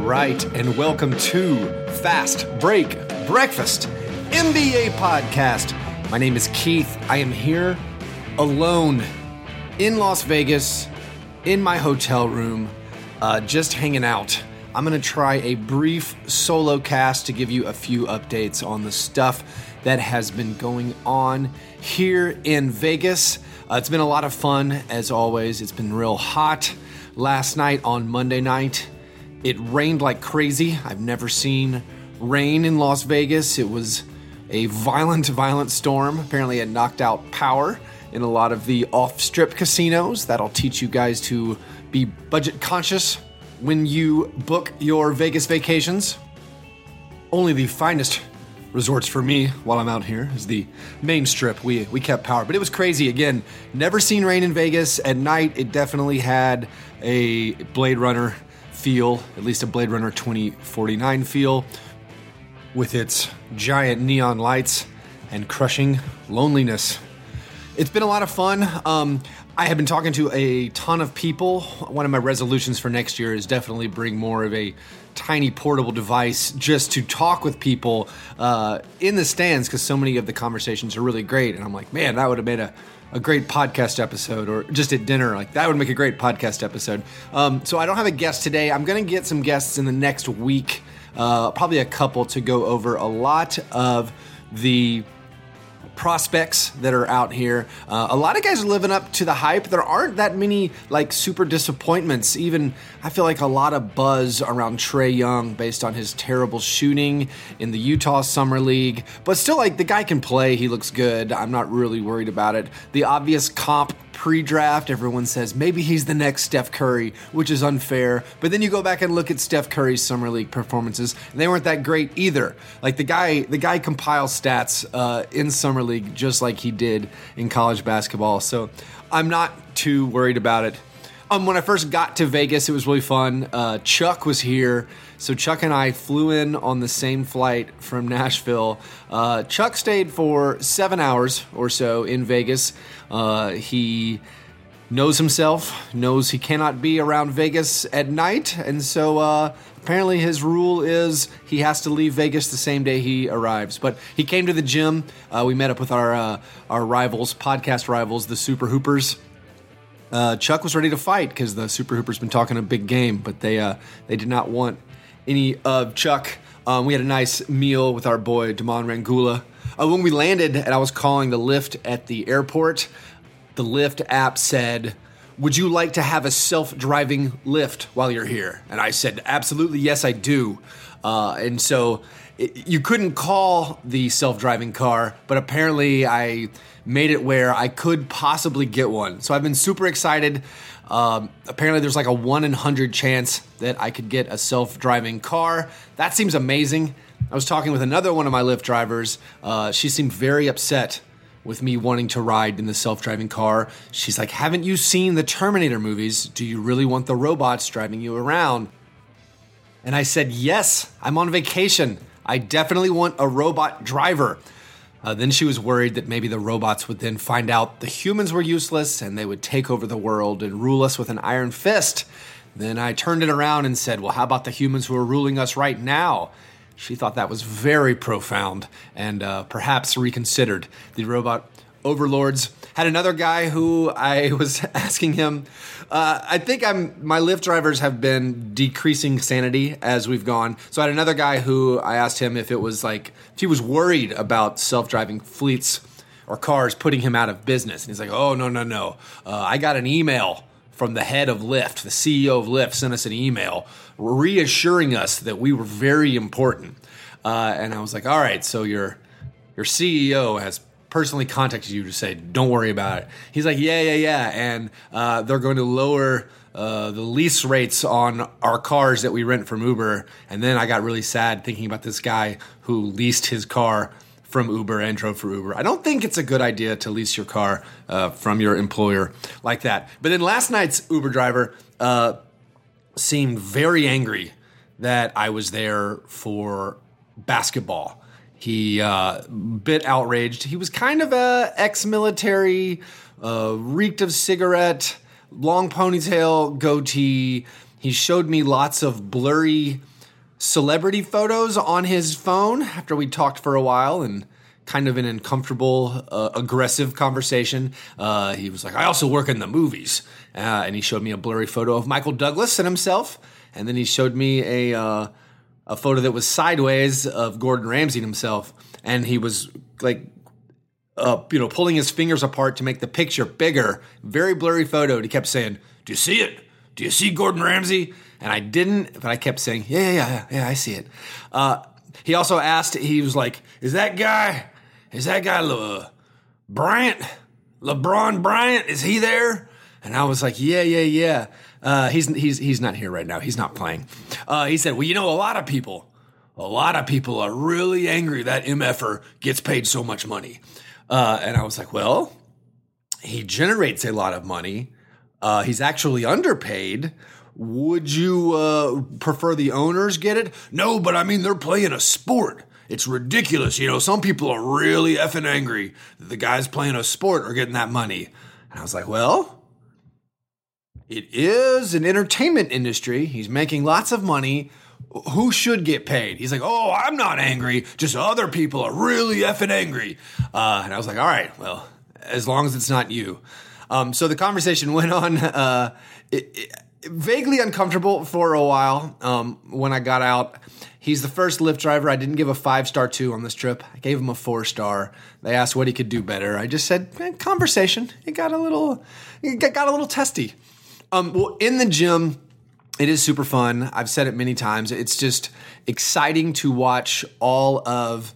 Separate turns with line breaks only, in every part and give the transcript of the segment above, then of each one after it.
right, and welcome to Fast Break Breakfast NBA podcast. My name is Keith. I am here alone in Las Vegas in my hotel room, uh, just hanging out. I'm going to try a brief solo cast to give you a few updates on the stuff that has been going on here in Vegas. Uh, it's been a lot of fun, as always. It's been real hot. Last night on Monday night, it rained like crazy. I've never seen rain in Las Vegas. It was a violent, violent storm. Apparently, it knocked out power in a lot of the off strip casinos. That'll teach you guys to be budget conscious when you book your Vegas vacations. Only the finest resorts for me while I'm out here is the main strip. We we kept power, but it was crazy. Again, never seen rain in Vegas at night. It definitely had a Blade Runner feel, at least a Blade Runner 2049 feel, with its giant neon lights and crushing loneliness. It's been a lot of fun. Um, I have been talking to a ton of people. One of my resolutions for next year is definitely bring more of a tiny portable device just to talk with people uh, in the stands because so many of the conversations are really great. And I'm like, man, that would have made a, a great podcast episode or just at dinner. Like, that would make a great podcast episode. Um, so I don't have a guest today. I'm going to get some guests in the next week, uh, probably a couple to go over a lot of the prospects that are out here. Uh, a lot of guys are living up to the hype. There aren't that many like super disappointments. Even I feel like a lot of buzz around Trae Young based on his terrible shooting in the Utah Summer League. But still, like the guy can play. He looks good. I'm not really worried about it. The obvious comp pre draft, everyone says maybe he's the next Steph Curry, which is unfair. But then you go back and look at Steph Curry's summer league performances, and they weren't that great either. Like the guy, the guy compiles stats uh, in summer league just like he did in college basketball. So I'm not too worried about it. Um, when I first got to Vegas, it was really fun. Uh, Chuck was here. So Chuck and I flew in on the same flight from Nashville. Uh, Chuck stayed for seven hours or so in Vegas. Uh, he knows himself, knows he cannot be around Vegas at night, and so uh, apparently his rule is he has to leave Vegas the same day he arrives. But he came to the gym. Uh, we met up with our uh, our rivals, podcast rivals, the Super Hoopers. Uh, Chuck was ready to fight because the Super Hoopers been talking a big game, but they uh, they did not want any of Chuck. Um, we had a nice meal with our boy Damon Rangula. Uh, when we landed, and I was calling the Lyft at the airport, the Lyft app said, "Would you like to have a self-driving Lyft while you're here?" And I said, "Absolutely, yes, I do." Uh, and so it, you couldn't call the self-driving car, but apparently I made it where I could possibly get one. So I've been super excited. Um, apparently, there's like a one in hundred chance that I could get a self-driving car. That seems amazing. I was talking with another one of my Lyft drivers. Uh, she seemed very upset with me wanting to ride in the self-driving car. She's like, "Haven't you seen the Terminator movies? Do you really want the robots driving you around?" And I said, "Yes, I'm on vacation. I definitely want a robot driver." Uh, then she was worried that maybe the robots would then find out the humans were useless and they would take over the world and rule us with an iron fist. Then I turned it around and said, Well, how about the humans who are ruling us right now? She thought that was very profound and uh, perhaps reconsidered. The robot overlords had another guy who I was asking him. Uh, I think I'm my Lyft drivers have been decreasing sanity as we've gone. So I had another guy who I asked him if it was like if he was worried about self-driving fleets or cars putting him out of business, and he's like, "Oh no no no! Uh, I got an email." From the head of Lyft, the CEO of Lyft sent us an email reassuring us that we were very important. Uh, and I was like, all right, so your your CEO has personally contacted you to say, don't worry about it. He's like, yeah, yeah, yeah. And uh, they're going to lower uh, the lease rates on our cars that we rent from Uber. And then I got really sad thinking about this guy who leased his car from Uber and drove for Uber. I don't think it's a good idea to lease your car uh, from your employer like that. But then last night's Uber driver uh, seemed very angry that I was there for basketball. He uh, bit outraged. He was kind of a ex-military, uh, reeked of cigarette, long ponytail, goatee. He showed me lots of blurry celebrity photos on his phone after we talked for a while and kind of an uncomfortable, uh, aggressive conversation. Uh, he was like, I also work in the movies. Uh, and he showed me a blurry photo of Michael Douglas and himself. And then he showed me a, uh, a photo that was sideways of Gordon Ramsay himself. And he was like, uh, you know, pulling his fingers apart to make the picture bigger. Very blurry photo. And he kept saying, Do you see it? Do you see Gordon Ramsay? And I didn't, but I kept saying, Yeah, yeah, yeah, yeah, I see it. Uh, he also asked, he was like, Is that guy is that guy Le- Bryant? LeBron Bryant? Is he there? And I was like, yeah, yeah, yeah. Uh, he's he's he's not here right now. He's not playing. Uh, he said, well, you know, a lot of people, a lot of people are really angry that MFer gets paid so much money. Uh, and I was like, well, he generates a lot of money. Uh, he's actually underpaid. Would you uh, prefer the owners get it? No, but I mean, they're playing a sport. It's ridiculous. You know, some people are really effing angry that the guys playing a sport are getting that money. And I was like, well, it is an entertainment industry. He's making lots of money. Who should get paid? He's like, oh, I'm not angry. Just other people are really effing angry. Uh, and I was like, all right, well, as long as it's not you. Um, so the conversation went on. Uh, it, it, vaguely uncomfortable for a while um, when I got out. He's the first Lyft driver I didn't give a five star to on this trip. I gave him a four star. They asked what he could do better. I just said eh, conversation. It got a little, it got a little testy. Um, well, in the gym, it is super fun. I've said it many times. It's just exciting to watch all of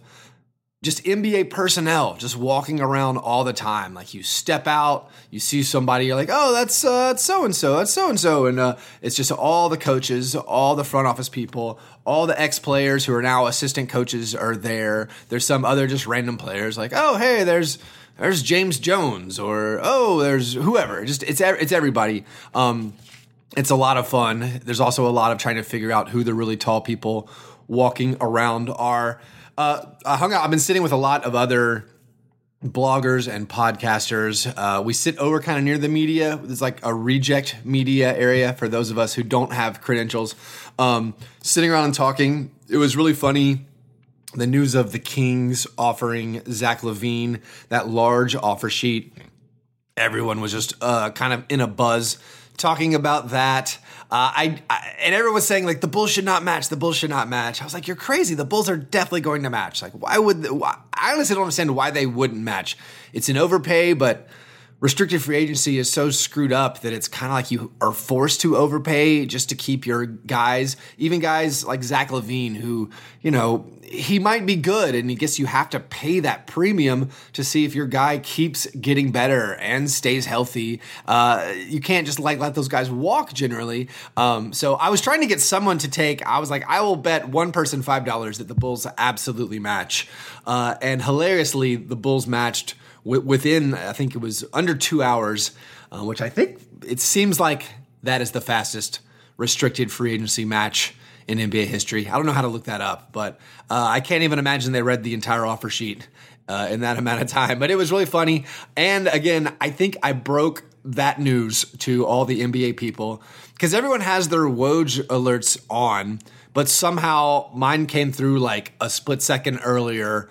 just NBA personnel just walking around all the time. Like you step out, you see somebody, you're like, oh, that's so and so, that's so and so, and uh, it's just all the coaches, all the front office people, all the ex players who are now assistant coaches are there. There's some other just random players, like, oh, hey, there's there's James Jones, or oh, there's whoever. Just it's it's everybody. Um, it's a lot of fun. There's also a lot of trying to figure out who the really tall people walking around are. Uh, I hung out. I've been sitting with a lot of other bloggers and podcasters. Uh, we sit over kind of near the media. It's like a reject media area for those of us who don't have credentials. Um, sitting around and talking. It was really funny. The news of the Kings offering Zach LaVine that large offer sheet. Everyone was just uh, kind of in a buzz talking about that. Uh, I, I, and everyone was saying like the Bulls should not match. The Bulls should not match. I was like, you're crazy. The Bulls are definitely going to match. Like, why would? Why, I honestly don't understand why they wouldn't match. It's an overpay, but restricted free agency is so screwed up that it's kind of like you are forced to overpay just to keep your guys, even guys like Zach LaVine, who, you know, he might be good and I guess you have to pay that premium to see if your guy keeps getting better and stays healthy. Uh, you can't just like let those guys walk generally. Um, so I was trying to get someone to take, I was like, I will bet one person $5 that the Bulls absolutely match. Uh, and hilariously, the Bulls matched within, I think it was under two hours, uh, which I think it seems like that is the fastest restricted free agency match in NBA history. I don't know how to look that up, but uh, I can't even imagine they read the entire offer sheet uh, in that amount of time. But it was really funny. And again, I think I broke that news to all the NBA people because everyone has their Woj alerts on, but somehow mine came through like a split second earlier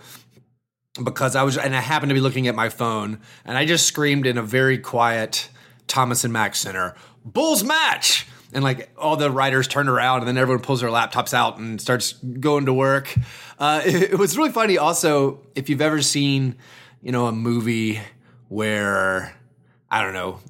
because I was, and I happened to be looking at my phone, and I just screamed in a very quiet Thomas and Mack Center, Bulls match! And like all the writers turned around, and then everyone pulls their laptops out and starts going to work. Uh, it, it was really funny. Also, if you've ever seen, you know, a movie where I don't know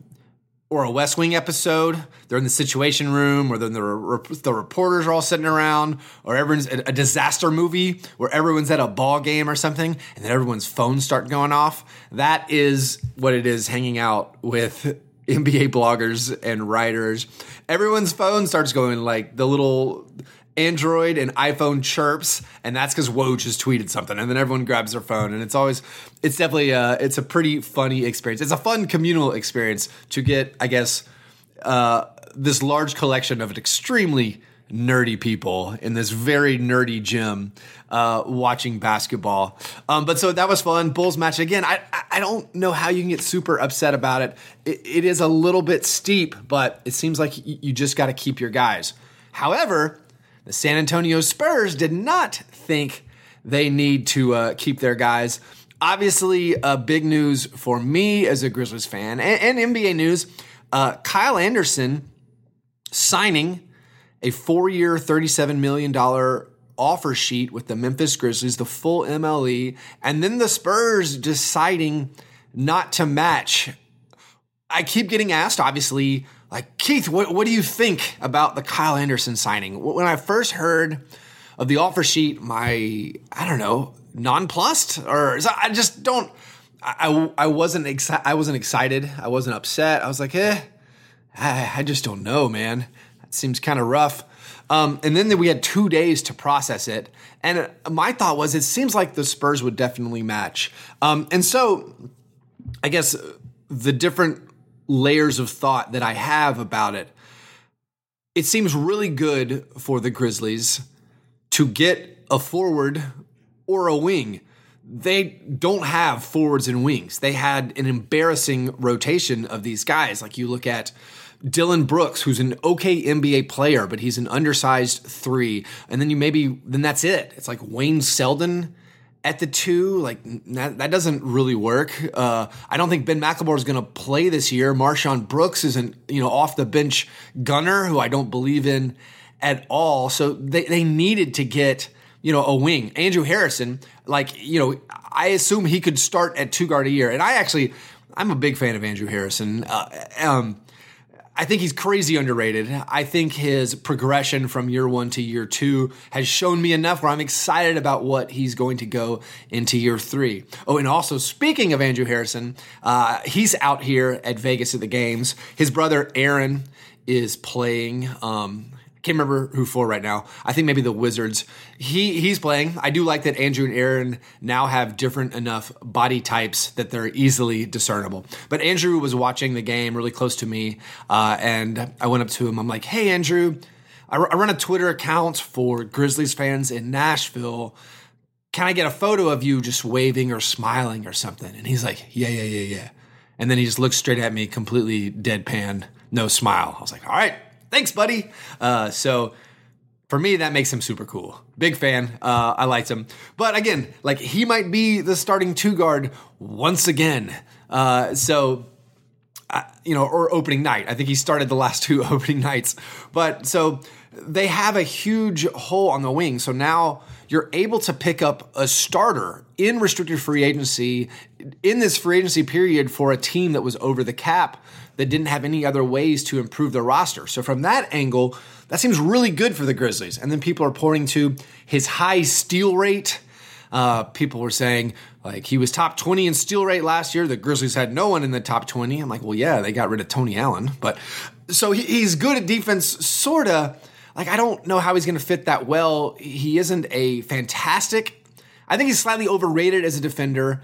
or a West Wing episode. They're in the Situation Room, or then the, the reporters are all sitting around, or everyone's a, a disaster movie where everyone's at a ball game or something, and then everyone's phones start going off. That is what it is hanging out with NBA bloggers and writers. Everyone's phone starts going like the little Android and iPhone chirps, and that's because Woj just tweeted something, and then everyone grabs their phone, and it's always, it's definitely, uh, it's a pretty funny experience. It's a fun communal experience to get, I guess, uh, this large collection of extremely nerdy people in this very nerdy gym uh, watching basketball. Um, but so that was fun. Bulls match again. I I don't know how you can get super upset about it. It, it is a little bit steep, but it seems like you just got to keep your guys. However, The San Antonio Spurs did not think they need to uh, keep their guys. Obviously, uh, big news for me as a Grizzlies fan and, and NBA news uh, Kyle Anderson signing a four year, $37 million offer sheet with the Memphis Grizzlies, the full MLE, and then the Spurs deciding not to match. I keep getting asked, obviously, like, Keith, what, what do you think about the Kyle Anderson signing? When I first heard of the offer sheet, my, I don't know, nonplussed, or I just don't. I, I wasn't exci- I wasn't excited. I wasn't upset. I was like, eh, I, I just don't know, man. That seems kind of rough. Um, and then we had two days to process it. And my thought was, it seems like the Spurs would definitely match. Um, and so, I guess the different layers of thought that I have about it, it seems really good for the Grizzlies to get a forward or a wing. They don't have forwards and wings. They had an embarrassing rotation of these guys. Like you look at Dillon Brooks, who's an okay NBA player, but he's an undersized three. And then you maybe, then that's it. It's like Wayne Selden at the two. Like that, that doesn't really work. Uh, I don't think Ben McLemore is going to play this year. MarShon Brooks is an, you know, off the bench gunner who I don't believe in at all. So they, they needed to get, you know, a wing. Andrew Harrison, like, you know, I assume he could start at two guard a year. And I actually, I'm a big fan of Andrew Harrison. Uh, um, I think he's crazy underrated. I think his progression from year one to year two has shown me enough where I'm excited about what he's going to go into year three. Oh, and also speaking of Andrew Harrison, uh, he's out here at Vegas at the games. His brother Aaron is playing. Um, can't remember who for right now. I think maybe the Wizards. He he's playing. I do like that Andrew and Aaron now have different enough body types that they're easily discernible. But Andrew was watching the game really close to me, uh, and I went up to him. I'm like, "Hey, Andrew, I, I run a Twitter account for Grizzlies fans in Nashville." Can I get a photo of you just waving or smiling or something? And he's like, yeah, yeah, yeah, yeah. And then he just looks straight at me, completely deadpan, no smile. I was like, all right, thanks, buddy. Uh, so for me, that makes him super cool. Big fan. Uh, I liked him. But again, like he might be the starting two guard once again. Uh, so, you know, or opening night. I think he started the last two opening nights. But so they have a huge hole on the wing. So now you're able to pick up a starter in restricted free agency in this free agency period for a team that was over the cap that didn't have any other ways to improve their roster. So from that angle, that seems really good for the Grizzlies. And then people are pointing to his high steal rate. Uh, people were saying like he was top 20 in steal rate last year. The Grizzlies had no one in the top 20. I'm like, well, yeah, they got rid of Tony Allen, but so he, he's good at defense, sorta. Like I don't know how he's going to fit that well. He isn't a fantastic. I think he's slightly overrated as a defender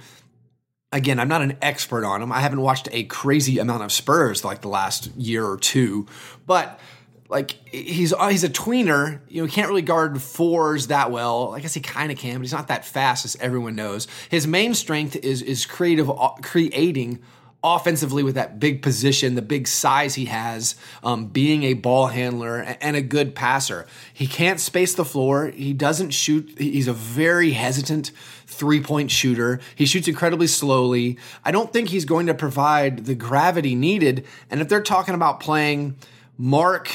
again, I'm not an expert on him. I haven't watched a crazy amount of Spurs like the last year or two, but like he's he's a tweener. You know, he can't really guard fours that well. I guess he kind of can, but he's not that fast as everyone knows. His main strength is is creative creating offensively with that big position, the big size he has, um, being a ball handler and a good passer. He can't space the floor. He doesn't shoot. He's a very hesitant three point shooter. He shoots incredibly slowly. I don't think he's going to provide the gravity needed. And if they're talking about playing Marc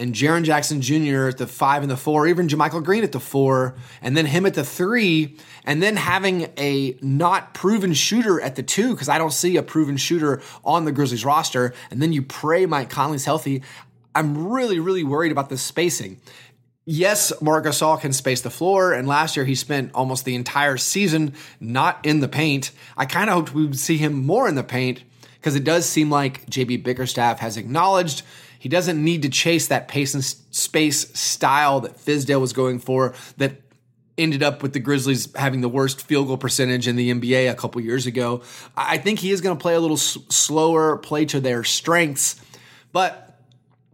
and Jaren Jackson Jr. at the five and the four, even JaMychal Green at the four, and then him at the three, and then having a not proven shooter at the two, because I don't see a proven shooter on the Grizzlies roster, and then you pray Mike Conley's healthy. I'm really, really worried about the spacing. Yes, Marc Gasol can space the floor, and last year he spent almost the entire season not in the paint. I kind of hoped we would see him more in the paint because it does seem like JB Bickerstaff has acknowledged he doesn't need to chase that pace and space style that Fizdale was going for that ended up with the Grizzlies having the worst field goal percentage in the NBA a couple years ago. I think he is going to play a little s- slower, play to their strengths, but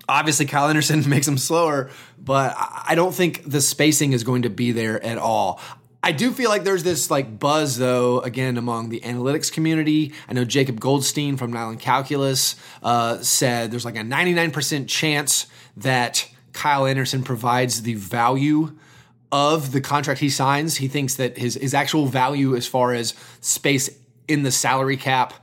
obviously Kyle Anderson makes him slower, but I don't think the spacing is going to be there at all. I do feel like there's this like buzz though again among the analytics community. I know Jacob Goldstein from Nylon Calculus uh, said there's like a 99% chance that Kyle Anderson provides the value of the contract he signs. He thinks that his his actual value as far as space in the salary cap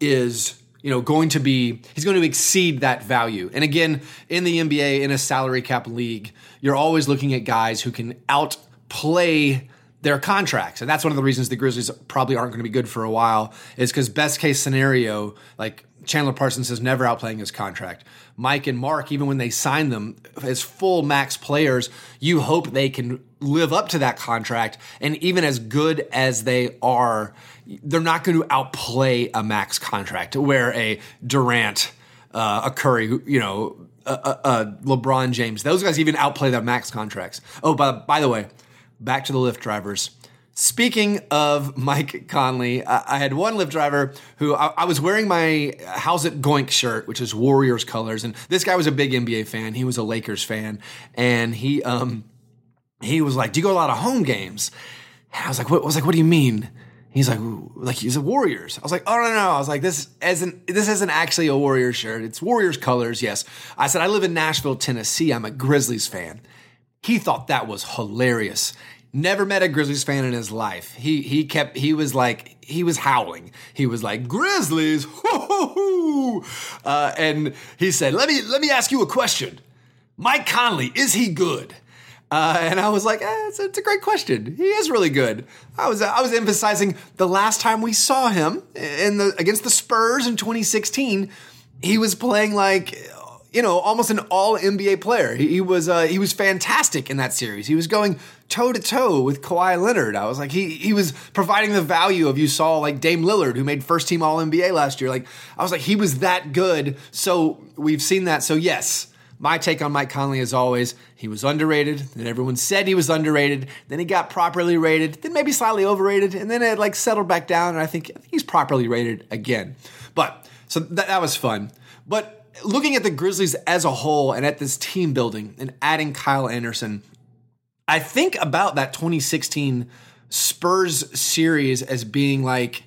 is you know going to be he's going to exceed that value. And again, in the NBA in a salary cap league, you're always looking at guys who can outplay their contracts. And that's one of the reasons the Grizzlies probably aren't going to be good for a while is because best case scenario, like Chandler Parsons is never outplaying his contract. Mike and Marc, even when they sign them as full max players, you hope they can live up to that contract. And even as good as they are, they're not going to outplay a max contract where a Durant, uh, a Curry, you know, a, a, a, LeBron James, those guys even outplay their max contracts. Oh, by, by the way, back to the Lyft drivers. Speaking of Mike Conley, I, had one Lyft driver who I, I, was wearing my How's It Goink shirt, which is Warriors colors, and this guy was a big NBA fan. He was a Lakers fan, and he um he was like, "Do you go to a lot of home games?" And I was like, "What?" I was like, "What do you mean?" He's like, like he's a Warriors. I was like, oh no, no. I was like, this isn't this isn't actually a Warriors shirt. It's Warriors colors. Yes. I said I live in Nashville, Tennessee. I'm a Grizzlies fan. He thought that was hilarious. Never met a Grizzlies fan in his life. He he kept he was like he was howling. He was like Grizzlies, uh, and he said, "Let me let me ask you a question. Mike Conley is he good?" Uh, and I was like, eh, it's, it's, a great question. He is really good. I was I was emphasizing the last time we saw him in the against the Spurs in 2016, he was playing like you know, almost an all NBA player. He, he was uh, he was fantastic in that series. He was going toe to toe with Kawhi Leonard. I was like, he he was providing the value of you saw like Dame Lillard, who made first team All NBA last year. Like I was like, he was that good. So we've seen that. So yes, my take on Mike Conley is always he was underrated. Then everyone said he was underrated. Then he got properly rated. Then maybe slightly overrated, and then it like settled back down. And I think, I think he's properly rated again. But so that, that was fun. But looking at the Grizzlies as a whole and at this team building and adding Kyle Anderson, I think about that 2016 Spurs series as being like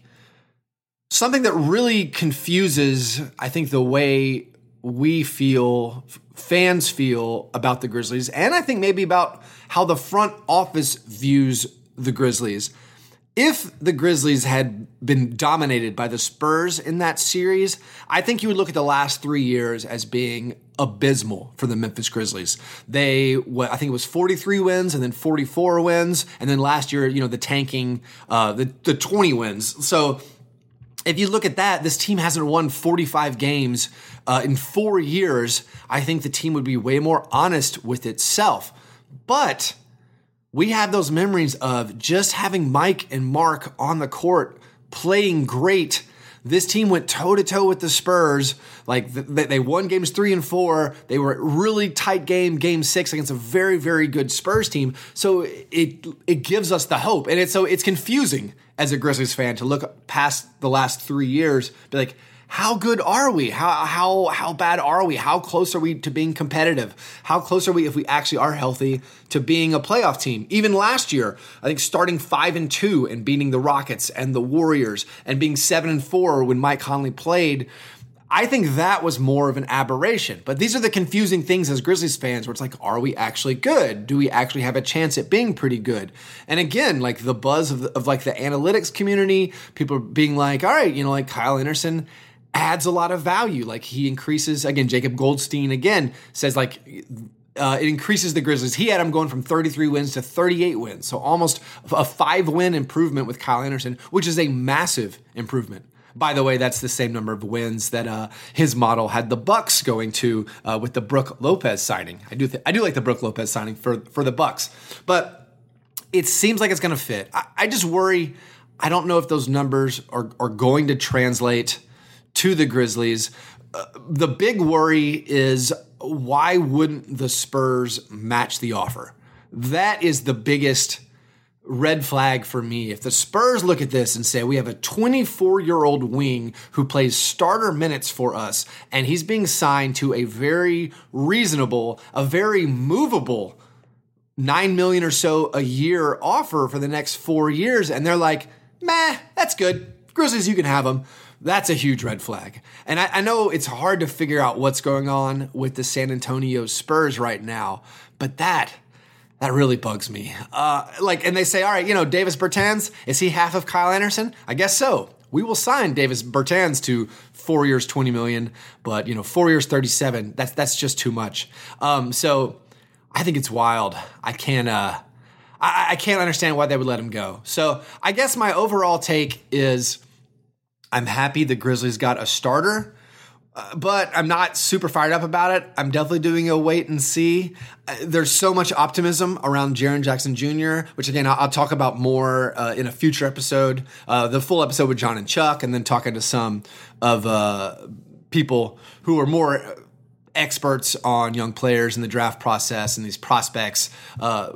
something that really confuses, I think, the way we feel, fans feel about the Grizzlies, and I think maybe about how the front office views the Grizzlies if the Grizzlies had been dominated by the Spurs in that series, I think you would look at the last three years as being abysmal for the Memphis Grizzlies. They, I think it was 43 wins and then 44 wins, and then last year, you know, the tanking, uh, the the 20 wins. So if you look at that, this team hasn't won 45 games uh, in four years. I think the team would be way more honest with itself, but we have those memories of just having Mike and Marc on the court playing great. This team went toe to toe with the Spurs. Like they won games three and four. They were a really tight game, game six against a very, very good Spurs team. So it it gives us the hope, and it's so it's confusing as a Grizzlies fan to look past the last three years, be like, how good are we? How how how bad are we? How close are we to being competitive? How close are we if we actually are healthy to being a playoff team? Even last year, I think starting 5 and 2 and beating the Rockets and the Warriors and being 7 and 4 when Mike Conley played, I think that was more of an aberration. But these are the confusing things as Grizzlies fans where it's like, are we actually good? Do we actually have a chance at being pretty good? And again, like the buzz of, the, of like the analytics community, people being like, all right, you know, like Kyle Anderson adds a lot of value. Like he increases again. Jacob Goldstein again says like uh, it increases the Grizzlies. He had them going from 33 wins to 38 wins, so almost a five win improvement with Kyle Anderson, which is a massive improvement. By the way, that's the same number of wins that uh, his model had the Bucks going to uh, with the Brook Lopez signing. I do th- I do like the Brook Lopez signing for for the Bucks, but it seems like it's going to fit. I, I just worry. I don't know if those numbers are are going to translate to the Grizzlies. Uh, the big worry is why wouldn't the Spurs match the offer? That is the biggest red flag for me. If the Spurs look at this and say, we have a 24 year old wing who plays starter minutes for us, and he's being signed to a very reasonable, a very movable 9 million or so a year offer for the next four years, and they're like, meh, that's good. Grizzlies, you can have them That's a huge red flag. And I, I, know it's hard to figure out what's going on with the San Antonio Spurs right now, but that that really bugs me. Uh, like, and they say, all right, you know, Davis Bertans, is he half of Kyle Anderson? I guess so. We will sign Davis Bertans to four years, 20 million, but you know, four years, 37, that's, that's just too much. Um, so I think it's wild. I can't, uh, I, I can't understand why they would let him go. So I guess my overall take is I'm happy the Grizzlies got a starter. Uh, but I'm not super fired up about it. I'm definitely doing a wait and see. Uh, there's so much optimism around Jaren Jackson Jr., which again, I'll, talk about more uh, in a future episode, uh, the full episode with John and Chuck, and then talking to some of people who are more experts on young players and the draft process and these prospects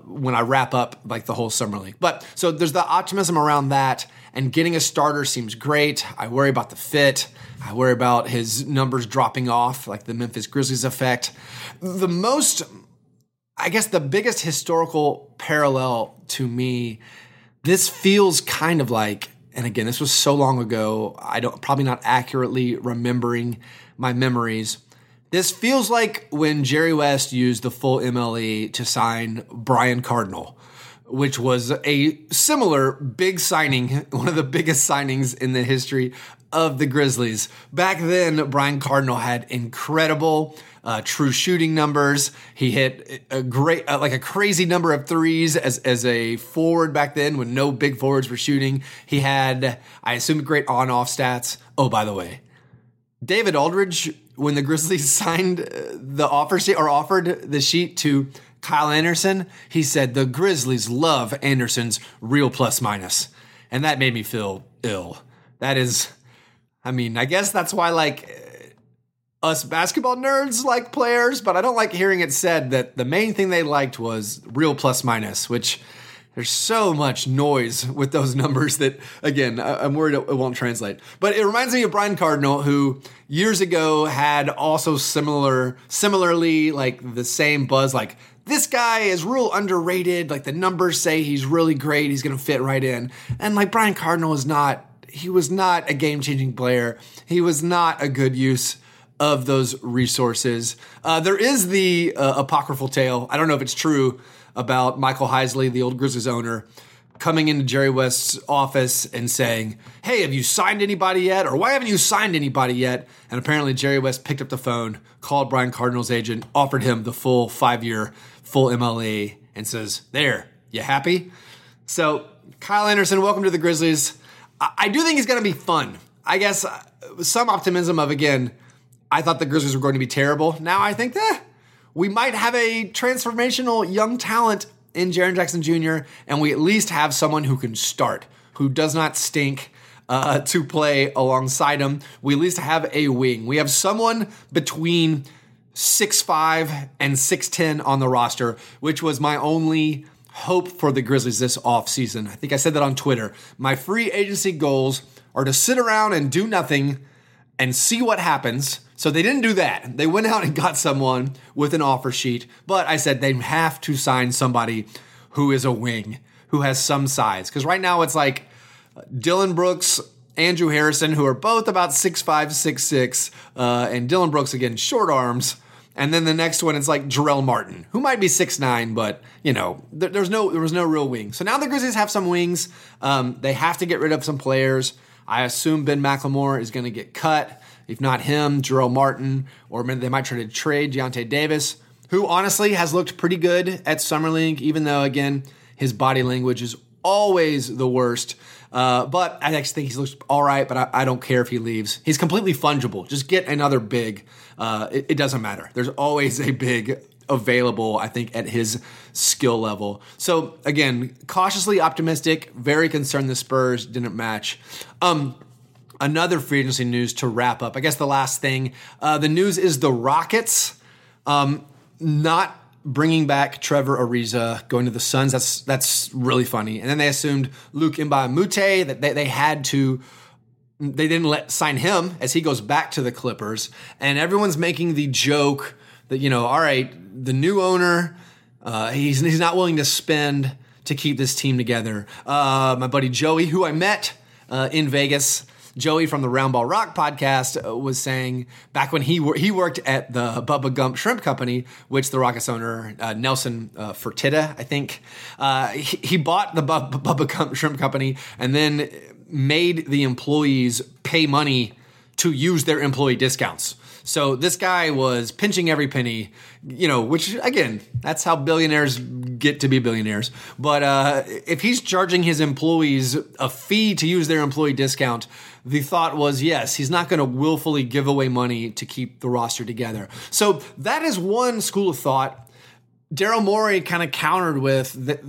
when I wrap up like the whole summer league. But so there's the optimism around that, and getting a starter seems great. I worry about the fit. I worry about his numbers dropping off, like the Memphis Grizzlies effect. The most, I guess, the biggest historical parallel to me. This feels kind of like, and again, this was so long ago. I don't probably not accurately remembering my memories this feels like when Jerry West used the full MLE to sign Brian Cardinal, which was a similar big signing, one of the biggest signings in the history of the Grizzlies. Back then, Brian Cardinal had incredible uh, true shooting numbers. He hit a great, uh, like a crazy number of threes as, as a forward back then when no big forwards were shooting. He had, I assume, great on off stats. Oh, by the way, David Aldridge, when the Grizzlies signed uh, the offer sheet or offered the sheet to Kyle Anderson, he said the Grizzlies love Anderson's real plus minus. And that made me feel ill. That is, I mean, I guess that's why, like, uh, us basketball nerds like players, but I don't like hearing it said that the main thing they liked was real plus minus, which there's so much noise with those numbers that, again, I'm worried it won't translate. But it reminds me of Brian Cardinal, who years ago had also similar, similarly, like the same buzz, like this guy is real underrated. Like the numbers say he's really great. He's going to fit right in. And like Brian Cardinal is not, he was not a game changing player. He was not a good use of those resources. Uh, there is the uh, apocryphal tale. I don't know if it's true about Michael Heisley, the old Grizzlies owner, coming into Jerry West's office and saying, Hey, have you signed anybody yet? Or why haven't you signed anybody yet? And apparently Jerry West picked up the phone, called Brian Cardinal's agent, offered him the full five year, full MLE, and says, There, you happy? So, Kyle Anderson, welcome to the Grizzlies. I, do think he's going to be fun. I guess uh, some optimism of, again, I thought the Grizzlies were going to be terrible. Now I think, eh, we might have a transformational young talent in Jaren Jackson Jr., and we at least have someone who can start, who does not stink. Uh, to play alongside him, we at least have a wing. We have someone between six five and 6'10 on the roster, which was my only hope for the Grizzlies this offseason. I think I said that on Twitter. My free agency goals are to sit around and do nothing and see what happens so they didn't do that. They went out and got someone with an offer sheet, but I said they have to sign somebody who is a wing, who has some size. Because right now it's like Dillon Brooks, Andrew Harrison, who are both about 6'5, 6'6, uh, and Dillon Brooks, again, short arms. And then the next one is like Jarell Martin, who might be 6'9, but you know, there, there's no there was no real wing. So now the Grizzlies have some wings. Um, they have to get rid of some players. I assume Ben McLemore is going to get cut. If not him, Jarell Martin, or they might try to trade Deyonta Davis, who honestly has looked pretty good at Summer League, even though, again, his body language is always the worst. Uh, but I actually think he looks all right, but I, I, don't care if he leaves. He's completely fungible. Just get another big. Uh, it, it doesn't matter. There's always a big available, I think, at his skill level. So again, cautiously optimistic, very concerned the Spurs didn't match. Um, another free agency news to wrap up. I guess the last thing, uh, the news is the Rockets um, not bringing back Trevor Ariza, going to the Suns. That's that's really funny. And then they assumed Luc Moute that they, they had to. They didn't let sign him as he goes back to the Clippers, and everyone's making the joke that you know, all right, the new owner, uh, he's he's not willing to spend to keep this team together. Uh, my buddy Joey, who I met uh, in Vegas, Joey from the Roundball Rock podcast uh, was saying back when he wor- he worked at the Bubba Gump Shrimp Company, which the Rockets owner uh, Nelson uh, Fertitta, I think, uh, he, he, bought the Bub- Bubba Gump Shrimp Company and then made the employees pay money to use their employee discounts. So this guy was pinching every penny, you know, which again, that's how billionaires get to be billionaires. But uh, if he's charging his employees a fee to use their employee discount, the thought was yes, he's not going to willfully give away money to keep the roster together. So that is one school of thought. Daryl Morey kind of countered with that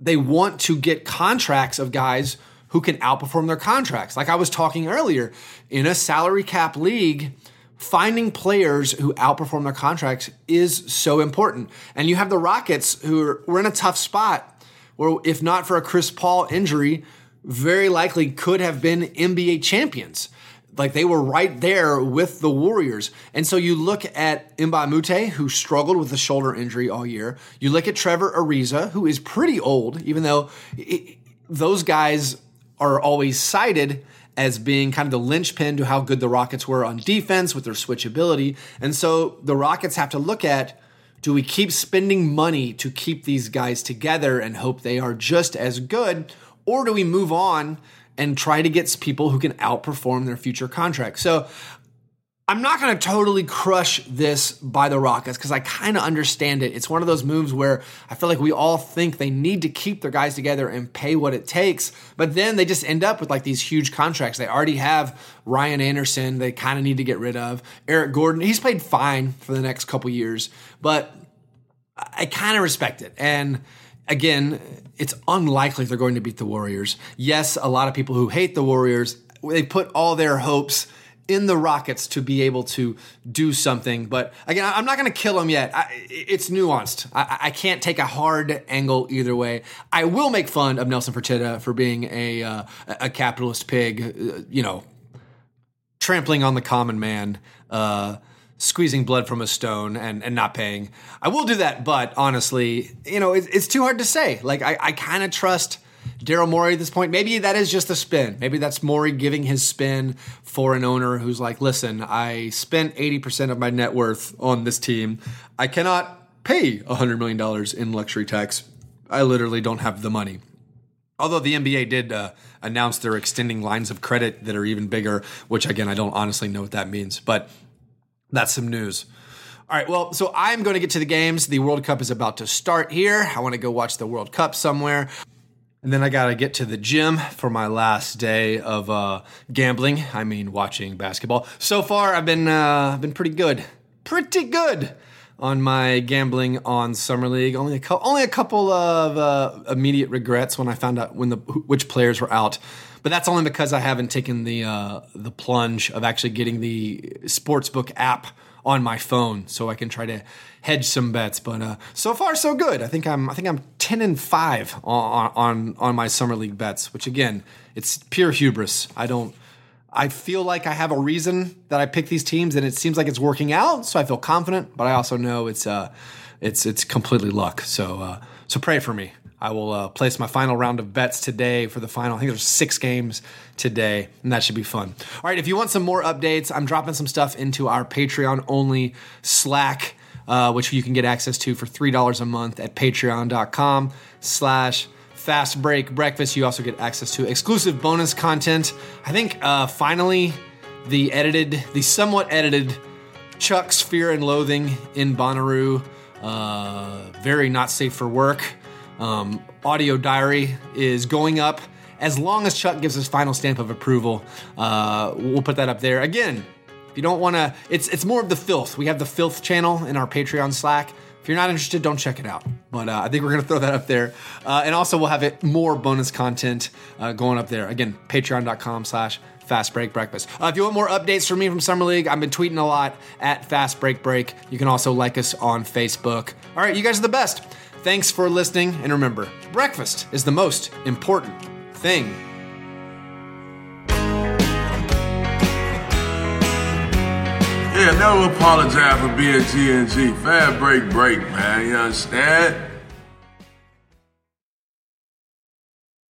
they want to get contracts of guys who can outperform their contracts. Like I was talking earlier, in a salary cap league, finding players who outperform their contracts is so important. And you have the Rockets who are we're in a tough spot where if not for a Chris Paul injury, very likely could have been NBA champions. Like they were right there with the Warriors. And so you look at Moute, who struggled with a shoulder injury all year. You look at Trevor Ariza, who is pretty old, even though it, those guys are always cited as being kind of the linchpin to how good the Rockets were on defense with their switchability. And so the Rockets have to look at do we keep spending money to keep these guys together and hope they are just as good? Or do we move on and try to get people who can outperform their future contracts? So I'm not going to totally crush this by the Rockets because I kind of understand it. It's one of those moves where I feel like we all think they need to keep their guys together and pay what it takes, but then they just end up with like these huge contracts. They already have Ryan Anderson, they kind of need to get rid of. Eric Gordon, he's played fine for the next couple years, but I kind of respect it. And again, it's unlikely they're going to beat the Warriors. Yes, a lot of people who hate the Warriors, they put all their hopes in the Rockets to be able to do something. But again, I'm not going to kill him yet. I, it's nuanced. I, I, can't take a hard angle either way. I will make fun of Nelson Fertitta for being a uh, a capitalist pig. Uh, you know, trampling on the common man. Uh, squeezing blood from a stone and, and not paying. I will do that, but honestly, you know, it, it's too hard to say. Like, I, I kind of trust Daryl Morey at this point. Maybe that is just a spin. Maybe that's Morey giving his spin for an owner who's like, listen, I spent 80% of my net worth on this team. I cannot pay $100 million in luxury tax. I literally don't have the money. Although the NBA did uh, announce they're extending lines of credit that are even bigger, which again, I don't honestly know what that means, but that's some news. All right, well, so I'm going to get to the games. The World Cup is about to start here. I want to go watch the World Cup somewhere. And then I got to get to the gym for my last day of uh, gambling. I mean, watching basketball. So far, I've been uh, been pretty good, pretty good on my gambling on summer league. Only a co- only a couple of uh, immediate regrets when I found out when the which players were out. But that's only because I haven't taken the uh, the plunge of actually getting the sportsbook app on my phone so I can try to hedge some bets. But uh, so far, so good. I think I'm I think I'm ten and five on, on on my summer league bets, which again, it's pure hubris. I don't. I feel like I have a reason that I pick these teams, and it seems like it's working out. So I feel confident, but I also know it's uh, it's it's completely luck. So uh, so pray for me. I will uh, place my final round of bets today for the final. I think there's six games today, and that should be fun. All right, if you want some more updates, I'm dropping some stuff into our Patreon only Slack, uh, which you can get access to for three dollars a month at Patreon.com/slash Fast Break Breakfast. You also get access to exclusive bonus content. I think uh, finally the edited, the somewhat edited Chuck's Fear and Loathing in Bonnaroo. Uh, very not safe for work um, audio diary is going up as long as Chuck gives his final stamp of approval. Uh, we'll put that up there again. If you don't want to, it's it's more of the filth. We have the filth channel in our Patreon Slack. If you're not interested, don't check it out. But uh, I think we're gonna throw that up there, uh, and also we'll have it more bonus content uh, going up there. Again, Patreon.com/slash Fast Break Breakfast. Uh, if you want more updates from me from Summer League, I've been tweeting a lot at Fast Break Break. You can also like us on Facebook. All right, you guys are the best. Thanks for listening, and remember, breakfast is the most important thing.
Yeah, never apologize for being GNG. Fast break, break, man. You understand?